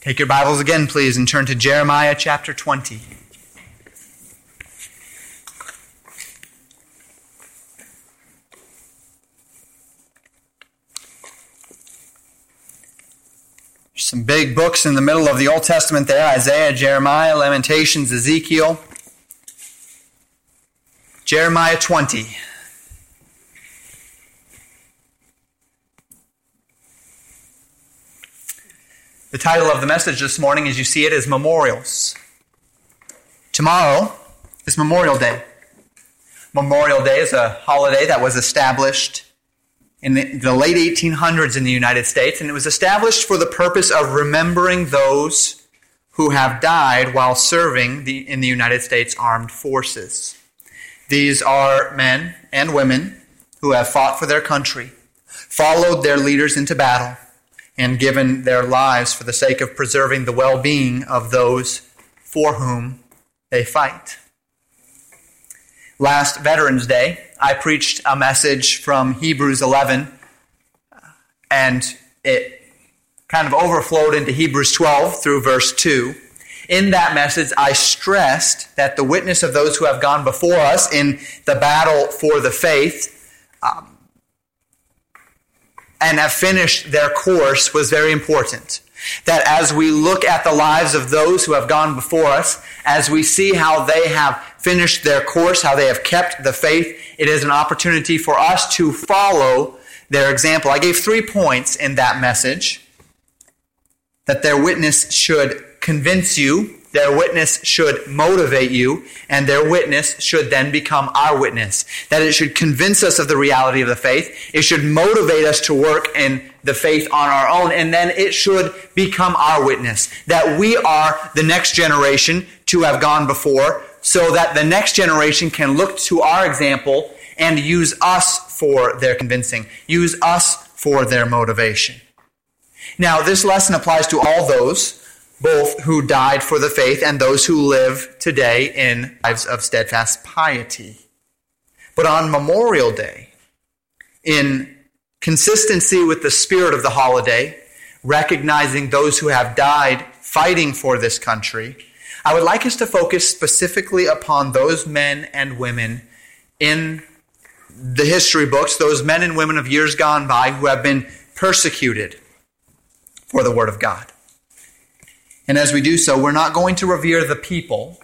Take your Bibles again, please, and turn to Jeremiah chapter 20. Some big books in the middle of the Old Testament there Isaiah, Jeremiah, Lamentations, Ezekiel. Jeremiah 20. The title of the message this morning, as you see it, is Memorials. Tomorrow is Memorial Day. Memorial Day is a holiday that was established in the, the, late 1800s in the United States, and it was established for the purpose of remembering those who have died while serving the, in the United States Armed Forces. These are men and women who have fought for their country, followed their leaders into battle, and given their lives for the sake of preserving the well being of those for whom they fight. Last Veterans Day, I preached a message from Hebrews 11, and it kind of overflowed into Hebrews 12 through verse 2. In that message, I stressed that the witness of those who have gone before us in the battle for the faith um, and have finished their course was very important. That as we look at the lives of those who have gone before us, as we see how they have finished their course, how they have kept the faith, it is an opportunity for us to follow their example. I gave three points in that message that their witness should convince you their witness should motivate you, and their witness should then become our witness. That it should convince us of the reality of the faith. It should motivate us to work in the faith on our own, and then it should become our witness. That we are the next generation to have gone before, so that the next generation can look to our example and use us for their convincing, use us for their motivation. Now, this lesson applies to all those both who died for the faith and those who live today in lives of steadfast piety. But on Memorial Day, in consistency with the spirit of the holiday, recognizing those who have died fighting for this country, I would like us to focus specifically upon those men and women in the history books, those men and women of years gone by who have been persecuted for the Word of God. And as we do so, we're not going to revere the people.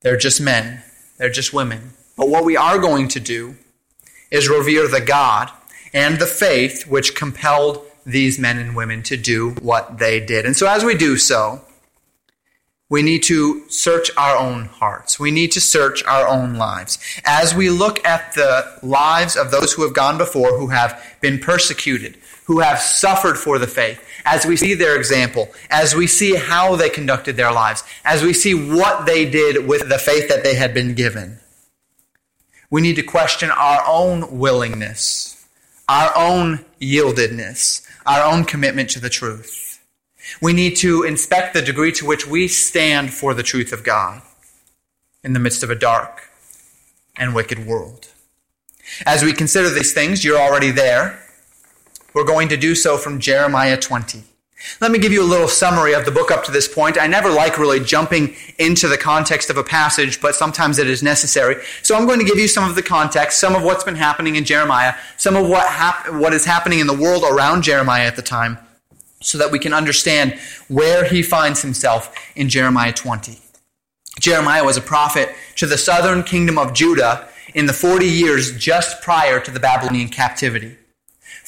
They're just men, they're just women. But what we are going to do is revere the God and the faith which compelled these men and women to do what they did. And so as we do so, we need to search our own hearts. We need to search our own lives. As we look at the lives of those who have gone before, who have been persecuted, who have suffered for the faith, as we see their example, as we see how they conducted their lives, as we see what they did with the faith that they had been given, we need to question our own willingness, our own yieldedness, our own commitment to the truth. We need to inspect the degree to which we stand for the truth of God in the midst of a dark and wicked world. As we consider these things, you're already there. We're going to do so from Jeremiah 20. Let me give you a little summary of the book up to this point. I never like really jumping into the context of a passage, but sometimes it is necessary. So I'm going to give you some of the context, some of what's been happening in Jeremiah, some of what, hap- what is happening in the world around Jeremiah at the time, so that we can understand where he finds himself in Jeremiah 20. Jeremiah was a prophet to the southern kingdom of Judah in the 40 years just prior to the Babylonian captivity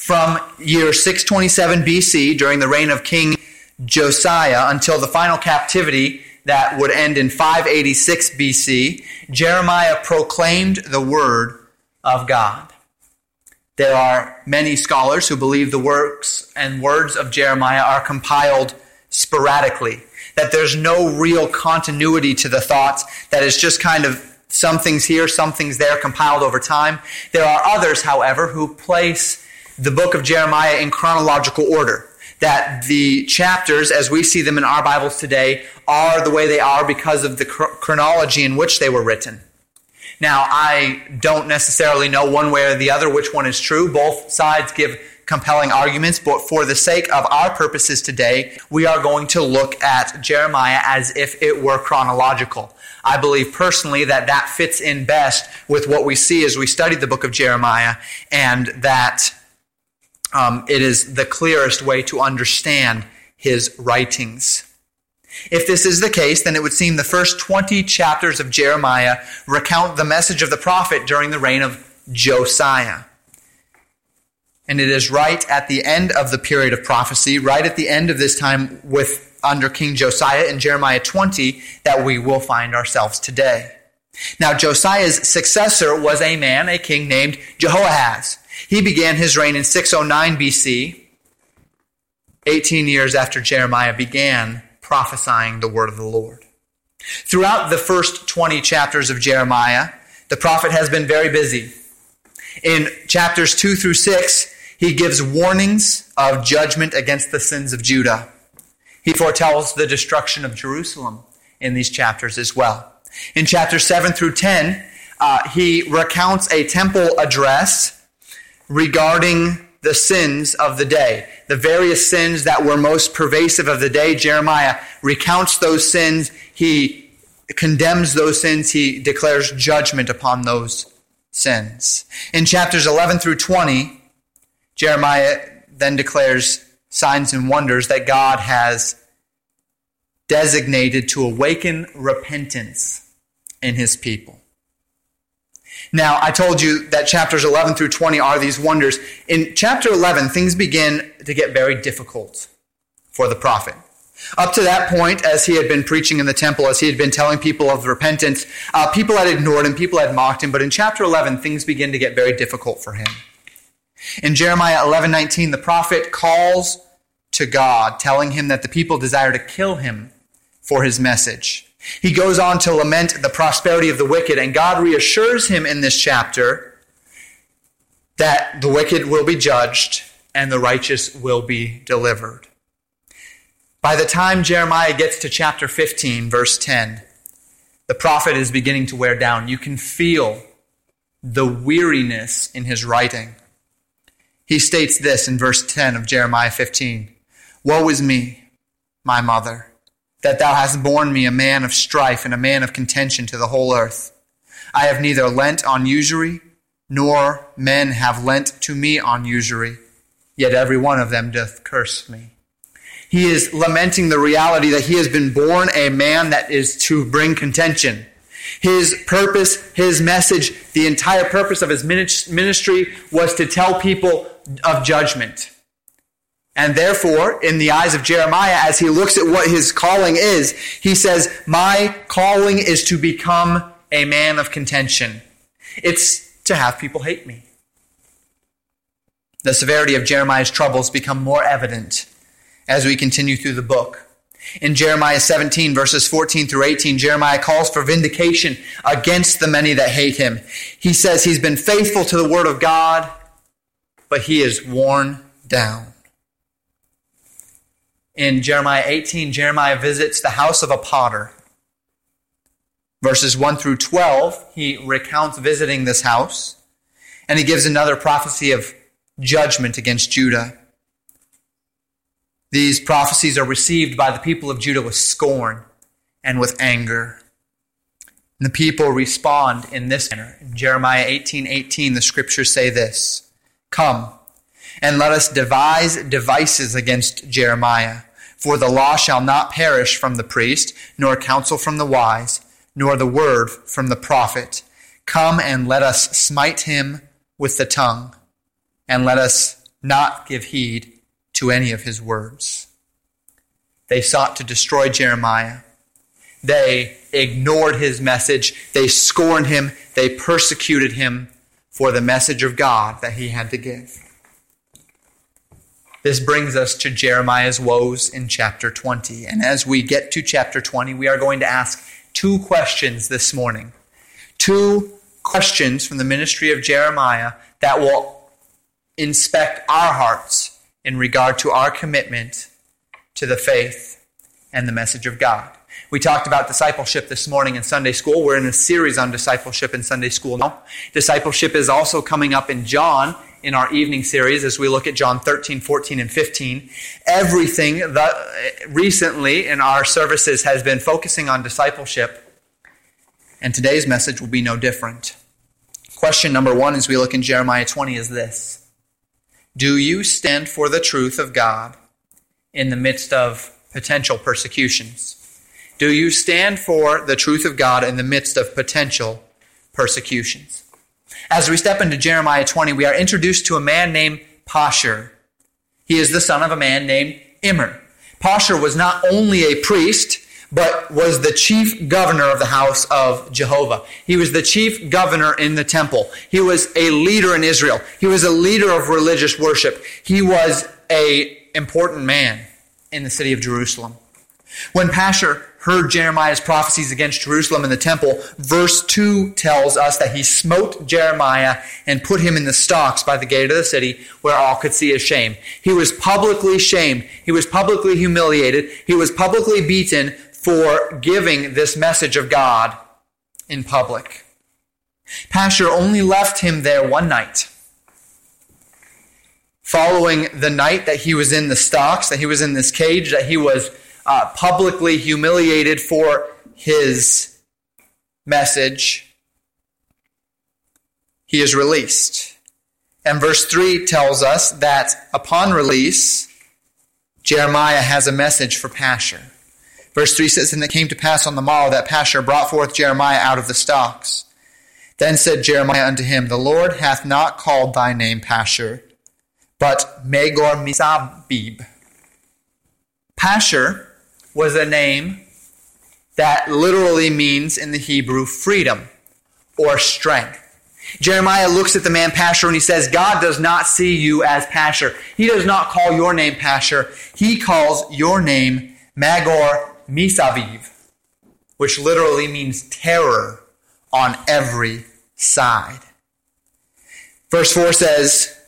from year 627 BC during the reign of King Josiah until the final captivity that would end in 586 BC, Jeremiah proclaimed the word of God. There are many scholars who believe the works and words of Jeremiah are compiled sporadically, that there's no real continuity to the thoughts, that it's just kind of some things here, some things there compiled over time. There are others, however, who place the book of Jeremiah in chronological order. That the chapters, as we see them in our Bibles today, are the way they are because of the chronology in which they were written. Now, I don't necessarily know one way or the other which one is true. Both sides give compelling arguments, but for the sake of our purposes today, we are going to look at Jeremiah as if it were chronological. I believe personally that that fits in best with what we see as we study the book of Jeremiah, and that um, it is the clearest way to understand his writings. If this is the case, then it would seem the first 20 chapters of Jeremiah recount the message of the prophet during the reign of Josiah. And it is right at the end of the period of prophecy, right at the end of this time with under King Josiah in Jeremiah 20 that we will find ourselves today. Now Josiah's successor was a man, a king named Jehoahaz. He began his reign in 609 BC, 18 years after Jeremiah began prophesying the word of the Lord. Throughout the first 20 chapters of Jeremiah, the prophet has been very busy. In chapters 2 through 6, he gives warnings of judgment against the sins of Judah. He foretells the destruction of Jerusalem in these chapters as well. In chapters 7 through 10, uh, he recounts a temple address regarding the sins of the day. The various sins that were most pervasive of the day. Jeremiah recounts those sins. He condemns those sins. He declares judgment upon those sins. In chapters 11 through 20, Jeremiah then declares signs and wonders that God has designated to awaken repentance in his people. Now, I told you that chapters 11 through 20 are these wonders. In chapter 11, things begin to get very difficult for the prophet. Up to that point, as he had been preaching in the temple, as he had been telling people of repentance, uh, people had ignored him, people had mocked him. But in chapter 11, things begin to get very difficult for him. In Jeremiah 11:19, the prophet calls to God, telling him that the people desire to kill him for his message. He goes on to lament the prosperity of the wicked, and God reassures him in this chapter that the wicked will be judged and the righteous will be delivered. By the time Jeremiah gets to chapter 15, verse 10, the prophet is beginning to wear down. You can feel the weariness in his writing. He states this in verse 10 of Jeremiah 15 Woe is me, my mother that thou hast borne me a man of strife and a man of contention to the whole earth. I have neither lent on usury, nor men have lent to me on usury, yet every one of them doth curse me. He is lamenting the reality that he has been born a man that is to bring contention. His purpose, his message, the entire purpose of his ministry was to tell people of judgment. And therefore, in the eyes of Jeremiah, as he looks at what his calling is, he says, My calling is to become a man of contention. It's to have people hate me. The severity of Jeremiah's troubles become more evident as we continue through the book. In Jeremiah 17, verses 14 through 18, Jeremiah calls for vindication against the many that hate him. He says he's been faithful to the word of God, but he is worn down. In Jeremiah 18, Jeremiah visits the house of a potter. Verses 1 through 12, he recounts visiting this house, and he gives another prophecy of judgment against Judah. These prophecies are received by the people of Judah with scorn and with anger. And the people respond in this manner. In Jeremiah 18 18, the scriptures say this Come, and let us devise devices against Jeremiah. For the law shall not perish from the priest, nor counsel from the wise, nor the word from the prophet. Come and let us smite him with the tongue, and let us not give heed to any of his words. They sought to destroy Jeremiah. They ignored his message. They scorned him. They persecuted him for the message of God that he had to give. This brings us to Jeremiah's woes in chapter 20. And as we get to chapter 20, we are going to ask two questions this morning. Two questions from the ministry of Jeremiah that will inspect our hearts in regard to our commitment to the faith and the message of God. We talked about discipleship this morning in Sunday school. We're in a series on discipleship in Sunday school now. Discipleship is also coming up in John in our evening series as we look at John 13, 14, and 15. Everything that uh, recently in our services has been focusing on discipleship, and today's message will be no different. Question number one as we look in Jeremiah 20 is this Do you stand for the truth of God in the midst of potential persecutions? Do you stand for the truth of God in the midst of potential persecutions? As we step into Jeremiah 20, we are introduced to a man named Pashur. He is the son of a man named Immer. Pashur was not only a priest, but was the chief governor of the house of Jehovah. He was the chief governor in the temple. He was a leader in Israel. He was a leader of religious worship. He was a important man in the city of Jerusalem. When Pashur heard Jeremiah's prophecies against Jerusalem and the temple, verse 2 tells us that he smote Jeremiah and put him in the stocks by the gate of the city where all could see his shame. He was publicly shamed. He was publicly humiliated. He was publicly beaten for giving this message of God in public. Pashur only left him there one night. Following the night that he was in the stocks, that he was in this cage, that he was uh, publicly humiliated for his message, he is released. And verse 3 tells us that upon release, Jeremiah has a message for Pashur. Verse 3 says, And it came to pass on the morrow that Pashur brought forth Jeremiah out of the stocks. Then said Jeremiah unto him, The Lord hath not called thy name Pashur, but Magor Missabib. Pashur was a name that literally means in the Hebrew freedom or strength. Jeremiah looks at the man Pashur and he says, God does not see you as Pashur. He does not call your name Pashur. He calls your name Magor Misaviv, which literally means terror on every side. Verse 4 says,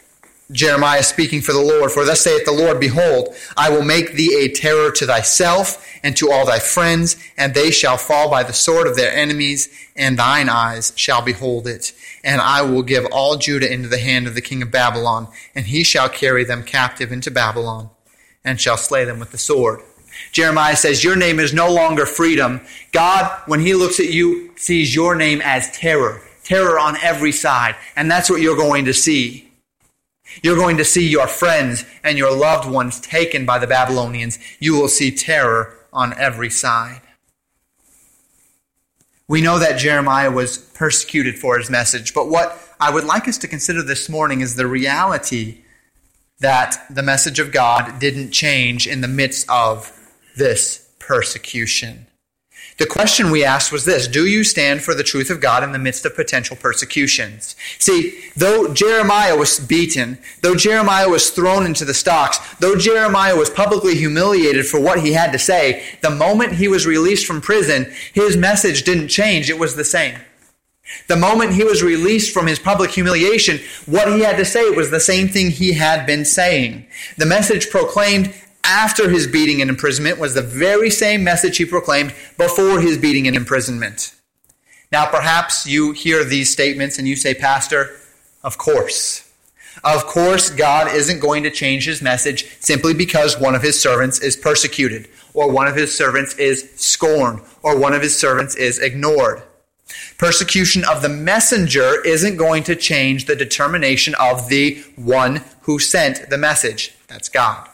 Jeremiah speaking for the Lord, For thus saith the Lord, Behold, I will make thee a terror to thyself and to all thy friends, and they shall fall by the sword of their enemies, and thine eyes shall behold it. And I will give all Judah into the hand of the king of Babylon, and he shall carry them captive into Babylon, and shall slay them with the sword. Jeremiah says, Your name is no longer freedom. God, when he looks at you, sees your name as terror. Terror on every side. And that's what you're going to see. You're going to see your friends and your loved ones taken by the Babylonians. You will see terror on every side. We know that Jeremiah was persecuted for his message, but what I would like us to consider this morning is the reality that the message of God didn't change in the midst of this persecution. The question we asked was this Do you stand for the truth of God in the midst of potential persecutions? See, though Jeremiah was beaten, though Jeremiah was thrown into the stocks, though Jeremiah was publicly humiliated for what he had to say, the moment he was released from prison, his message didn't change. It was the same. The moment he was released from his public humiliation, what he had to say was the same thing he had been saying. The message proclaimed after his beating and imprisonment was the very same message he proclaimed before his beating and imprisonment. Now, perhaps you hear these statements and you say, Pastor, of course. Of course, God isn't going to change his message simply because one of his servants is persecuted, or one of his servants is scorned, or one of his servants is ignored. Persecution of the messenger isn't going to change the determination of the one who sent the message. That's God.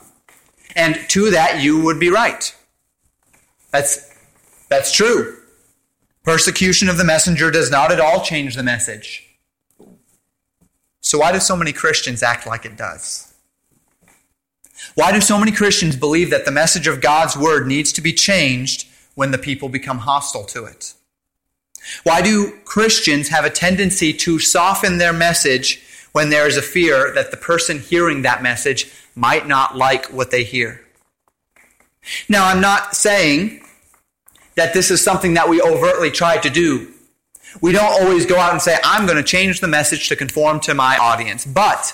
And to that, you would be right. That's, that's true. Persecution of the messenger does not at all change the message. So, why do so many Christians act like it does? Why do so many Christians believe that the message of God's word needs to be changed when the people become hostile to it? Why do Christians have a tendency to soften their message when there is a fear that the person hearing that message might not like what they hear. Now, I'm not saying that this is something that we overtly try to do. We don't always go out and say, I'm going to change the message to conform to my audience. But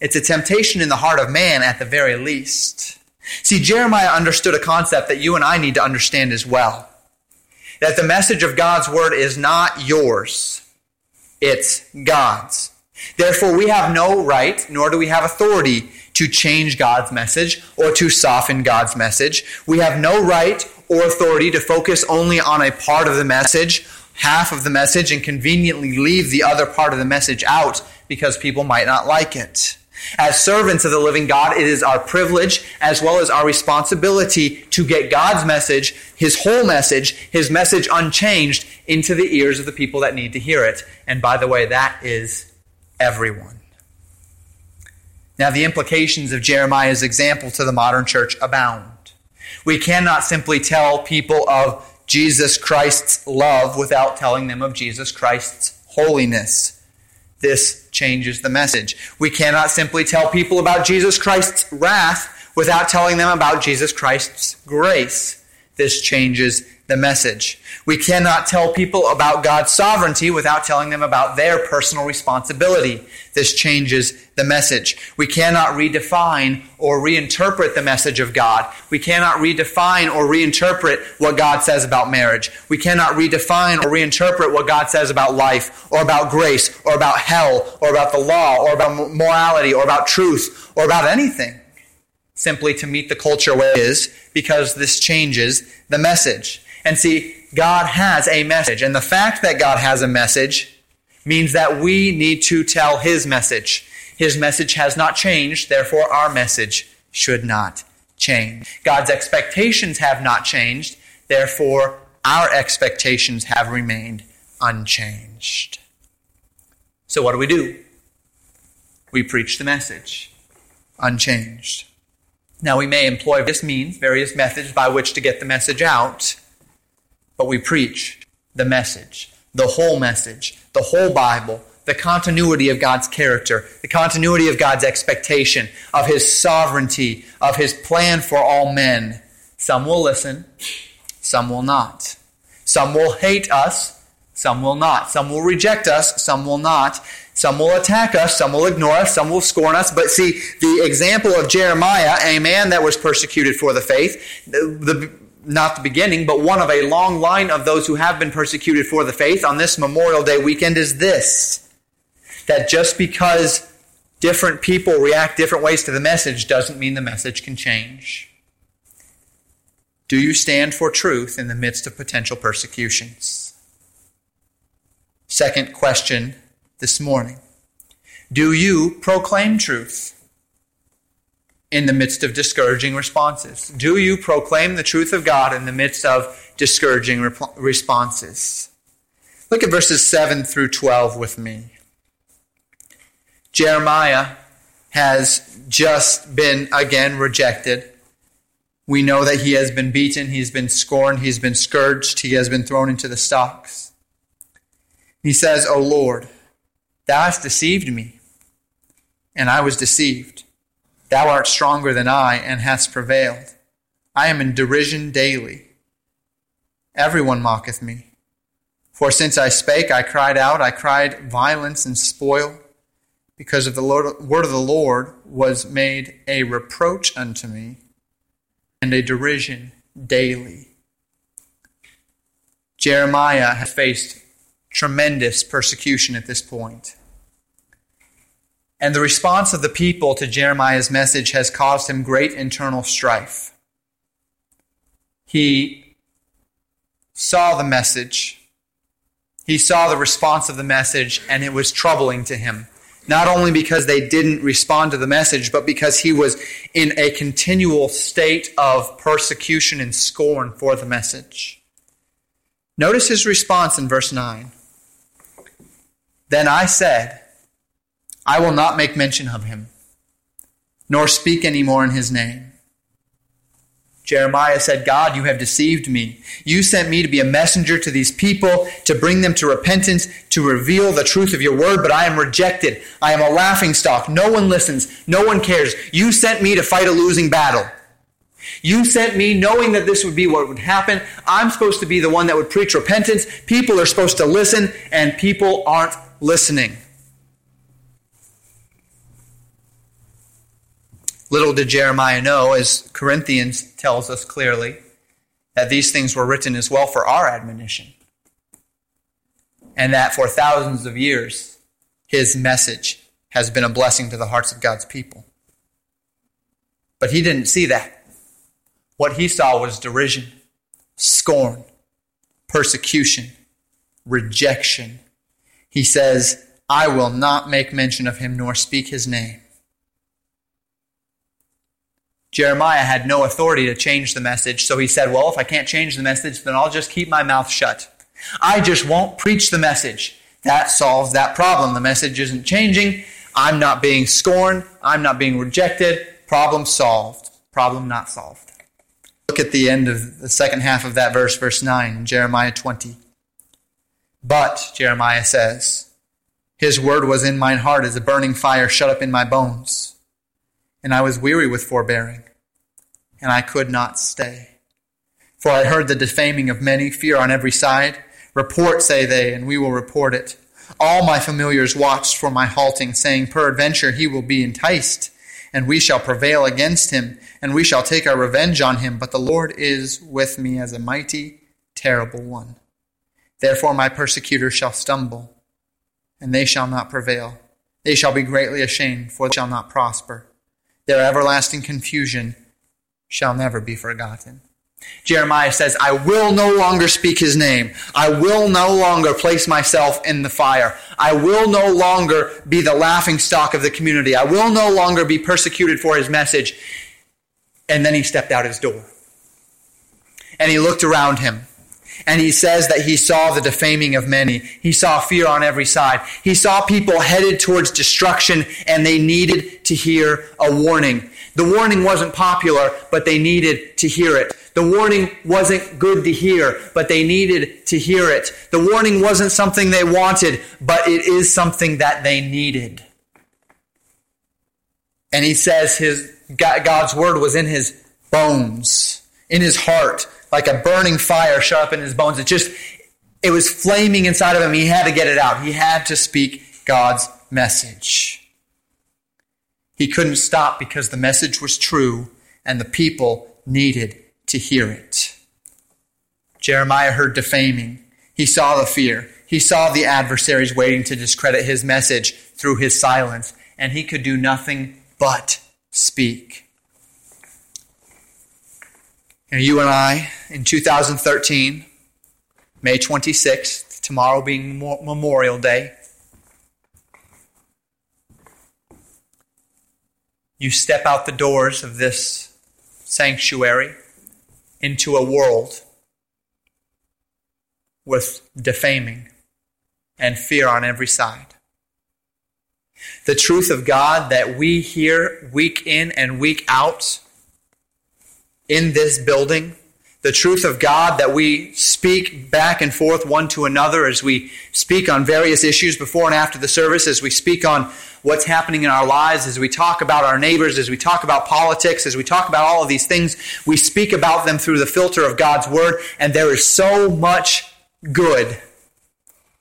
it's a temptation in the heart of man at the very least. See, Jeremiah understood a concept that you and I need to understand as well. That the message of God's word is not yours, it's God's. Therefore, we have no right, nor do we have authority to change God's message or to soften God's message. We have no right or authority to focus only on a part of the message, half of the message, and conveniently leave the other part of the message out because people might not like it. As servants of the living God, it is our privilege as well as our responsibility to get God's message, His whole message, His message unchanged, into the ears of the people that need to hear it. And by the way, that is everyone. Now, the implications of Jeremiah's example to the modern church abound. We cannot simply tell people of Jesus Christ's love without telling them of Jesus Christ's holiness. This changes the message. We cannot simply tell people about Jesus Christ's wrath without telling them about Jesus Christ's grace. This changes the message. We cannot tell people about God's sovereignty without telling them about their personal responsibility. This changes the message. We cannot redefine or reinterpret the message of God. We cannot redefine or reinterpret what God says about marriage. We cannot redefine or reinterpret what God says about life or about grace or about hell or about the law or about morality or about truth or about anything simply to meet the culture where it is because this changes the message. And see, God has a message. And the fact that God has a message means that we need to tell His message. His message has not changed, therefore, our message should not change. God's expectations have not changed, therefore, our expectations have remained unchanged. So, what do we do? We preach the message unchanged. Now, we may employ various means, various methods by which to get the message out but we preach the message, the whole message, the whole Bible, the continuity of God's character, the continuity of God's expectation, of His sovereignty, of His plan for all men. Some will listen, some will not. Some will hate us, some will not. Some will reject us, some will not. Some will attack us, some will ignore us, some will scorn us. But see, the example of Jeremiah, a man that was persecuted for the faith, the, not the beginning, but one of a long line of those who have been persecuted for the faith on this Memorial Day weekend is this that just because different people react different ways to the message doesn't mean the message can change. Do you stand for truth in the midst of potential persecutions? Second question this morning Do you proclaim truth? in the midst of discouraging responses? Do you proclaim the truth of God in the midst of discouraging rep- responses? Look at verses 7 through 12 with me. Jeremiah has just been again rejected. We know that he has been beaten, he's been scorned, he's been scourged, he has been thrown into the stocks. He says, O Lord, thou hast deceived me, and I was deceived. Thou art stronger than I, and hast prevailed. I am in derision daily. Everyone mocketh me. For since I spake, I cried out, I cried violence and spoil, because of the word of the Lord was made a reproach unto me, and a derision daily. Jeremiah has faced tremendous persecution at this point. And the response of the people to Jeremiah's message has caused him great internal strife. He saw the message, he saw the response of the message, and it was troubling to him. Not only because they didn't respond to the message, but because he was in a continual state of persecution and scorn for the message. Notice his response in verse 9. Then I said, I will not make mention of him, nor speak any more in his name. Jeremiah said, God, you have deceived me. You sent me to be a messenger to these people, to bring them to repentance, to reveal the truth of your word, but I am rejected. I am a laughing stock. No one listens. No one cares. You sent me to fight a losing battle. You sent me knowing that this would be what would happen. I'm supposed to be the one that would preach repentance. People are supposed to listen, and people aren't listening. Little did Jeremiah know, as Corinthians tells us clearly, that these things were written as well for our admonition. And that for thousands of years, his message has been a blessing to the hearts of God's people. But he didn't see that. What he saw was derision, scorn, persecution, rejection. He says, I will not make mention of him nor speak his name. Jeremiah had no authority to change the message, so he said, Well, if I can't change the message, then I'll just keep my mouth shut. I just won't preach the message. That solves that problem. The message isn't changing. I'm not being scorned. I'm not being rejected. Problem solved. Problem not solved. Look at the end of the second half of that verse, verse 9, Jeremiah 20. But, Jeremiah says, His word was in mine heart as a burning fire shut up in my bones. And I was weary with forbearing, and I could not stay. For I heard the defaming of many, fear on every side. Report, say they, and we will report it. All my familiars watched for my halting, saying, Peradventure he will be enticed, and we shall prevail against him, and we shall take our revenge on him. But the Lord is with me as a mighty, terrible one. Therefore my persecutors shall stumble, and they shall not prevail. They shall be greatly ashamed, for they shall not prosper. Their everlasting confusion shall never be forgotten. Jeremiah says, I will no longer speak his name. I will no longer place myself in the fire. I will no longer be the laughing stock of the community. I will no longer be persecuted for his message. And then he stepped out his door. And he looked around him. And he says that he saw the defaming of many. He saw fear on every side. He saw people headed towards destruction and they needed to hear a warning. The warning wasn't popular, but they needed to hear it. The warning wasn't good to hear, but they needed to hear it. The warning wasn't something they wanted, but it is something that they needed. And he says his God's word was in his bones, in his heart like a burning fire shut up in his bones. It just, it was flaming inside of him. He had to get it out. He had to speak God's message. He couldn't stop because the message was true and the people needed to hear it. Jeremiah heard defaming. He saw the fear. He saw the adversaries waiting to discredit his message through his silence, and he could do nothing but speak. And you and I, in 2013, May 26th, tomorrow being Memorial Day, you step out the doors of this sanctuary into a world with defaming and fear on every side. The truth of God that we hear week in and week out in this building, the truth of God that we speak back and forth one to another as we speak on various issues before and after the service, as we speak on what's happening in our lives, as we talk about our neighbors, as we talk about politics, as we talk about all of these things, we speak about them through the filter of God's Word, and there is so much good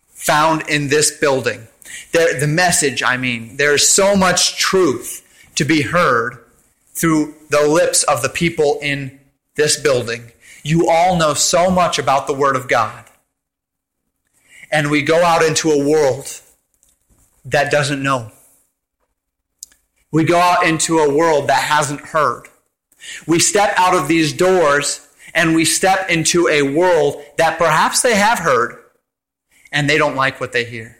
found in this building. There, the message, I mean, there is so much truth to be heard through the lips of the people in this building. You all know so much about the Word of God. And we go out into a world that doesn't know. We go out into a world that hasn't heard. We step out of these doors and we step into a world that perhaps they have heard and they don't like what they hear.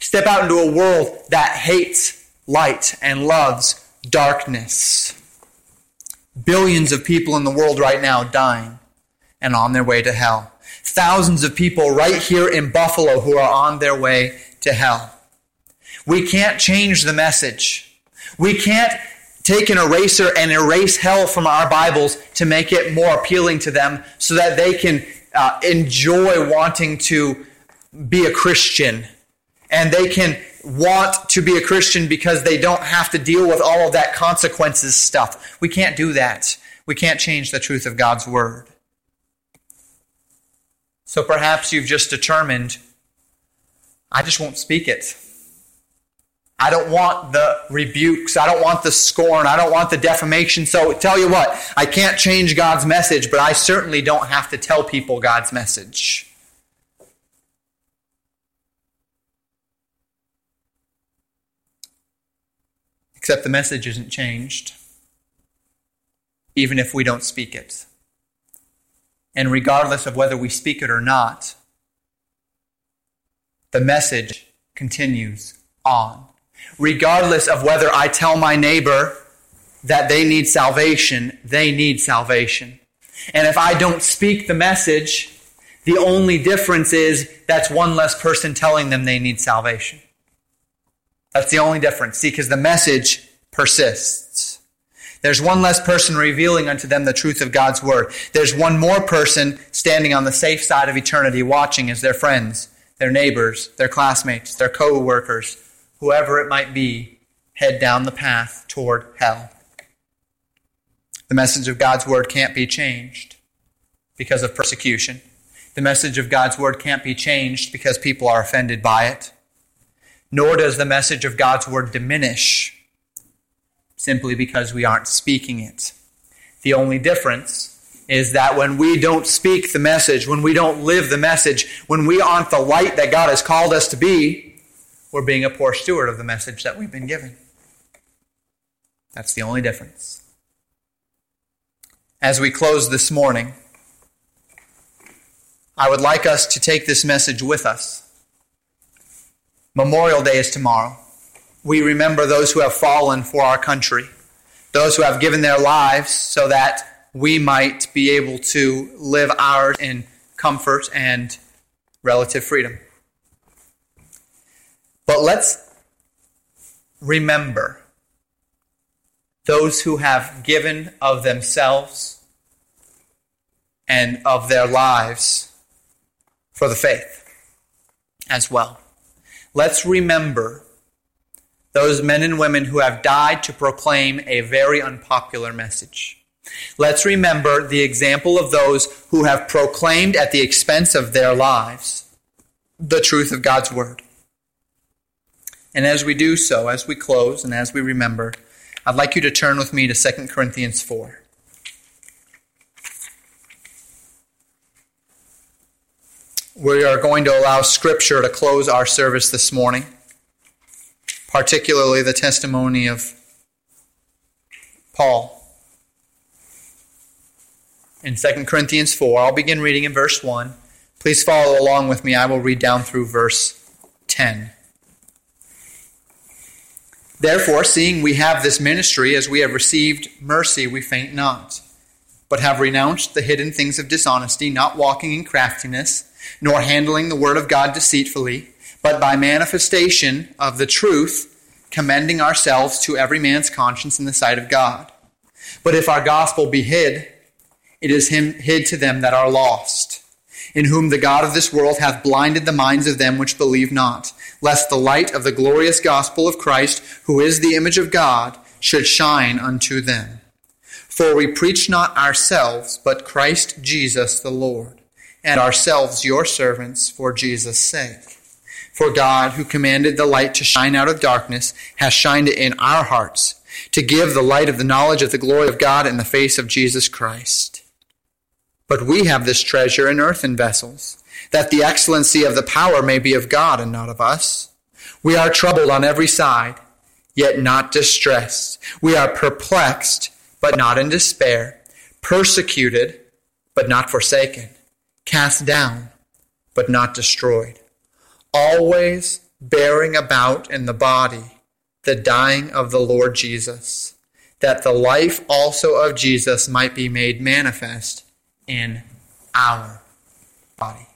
Step out into a world that hates light and loves darkness. Billions of people in the world right now dying and on their way to hell. Thousands of people right here in Buffalo who are on their way to hell. We can't change the message. We can't take an eraser and erase hell from our Bibles to make it more appealing to them so that they can uh, enjoy wanting to be a Christian and they can want to be a Christian because they don't have to deal with all of that consequences stuff. We can't do that. We can't change the truth of God's Word. So perhaps you've just determined, I just won't speak it. I don't want the rebukes. I don't want the scorn. I don't want the defamation. So tell you what, I can't change God's message, but I certainly don't have to tell people God's message. Except the message isn't changed, even if we don't speak it. And regardless of whether we speak it or not, the message continues on. Regardless of whether I tell my neighbor that they need salvation, they need salvation. And if I don't speak the message, the only difference is that's one less person telling them they need salvation. That's the only difference. See, because the message persists. There's one less person revealing unto them the truth of God's word. There's one more person standing on the safe side of eternity watching as their friends, their neighbors, their classmates, their co-workers, whoever it might be, head down the path toward hell. The message of God's word can't be changed because of persecution. The message of God's word can't be changed because people are offended by it. Nor does the message of God's word diminish simply because we aren't speaking it. The only difference is that when we don't speak the message, when we don't live the message, when we aren't the light that God has called us to be, we're being a poor steward of the message that we've been given. That's the only difference as we close this morning, I would like us to take this message with us. Memorial Day is tomorrow. We remember those who have fallen for our country, those who have given their lives so that we might be able to live ours in comfort and relative freedom. But let's remember those who have given of themselves and of their lives for the faith as well. Let's remember those men and women who have died to proclaim a very unpopular message. Let's remember the example of those who have proclaimed at the expense of their lives the truth of God's word. And as we do so, as we close and as we remember, I'd like you to turn with me to 2 Corinthians 4. We are going to allow Scripture to close our service this morning, particularly the testimony of Paul. In 2 Corinthians 4, I'll begin reading in verse 1. Please follow along with me. I will read down through verse 10. Therefore, seeing we have this ministry, as we have received mercy, we faint not, but have renounced the hidden things of dishonesty, not walking in craftiness, nor handling the word of God deceitfully, but by manifestation of the truth, commending ourselves to every man's conscience in the sight of God. But if our gospel be hid, it is hid to them that are lost, in whom the God of this world hath blinded the minds of them which believe not lest the light of the glorious gospel of Christ, who is the image of God, should shine unto them. For we preach not ourselves, but Christ Jesus the Lord, and ourselves your servants for Jesus' sake. For God, who commanded the light to shine out of darkness, has shined it in our hearts, to give the light of the knowledge of the glory of God in the face of Jesus Christ. But we have this treasure in earthen vessels that the excellency of the power may be of God and not of us. We are troubled on every side, yet not distressed. We are perplexed, but not in despair, persecuted, but not forsaken, cast down, but not destroyed, always bearing about in the body the dying of the Lord Jesus, that the life also of Jesus might be made manifest in our body.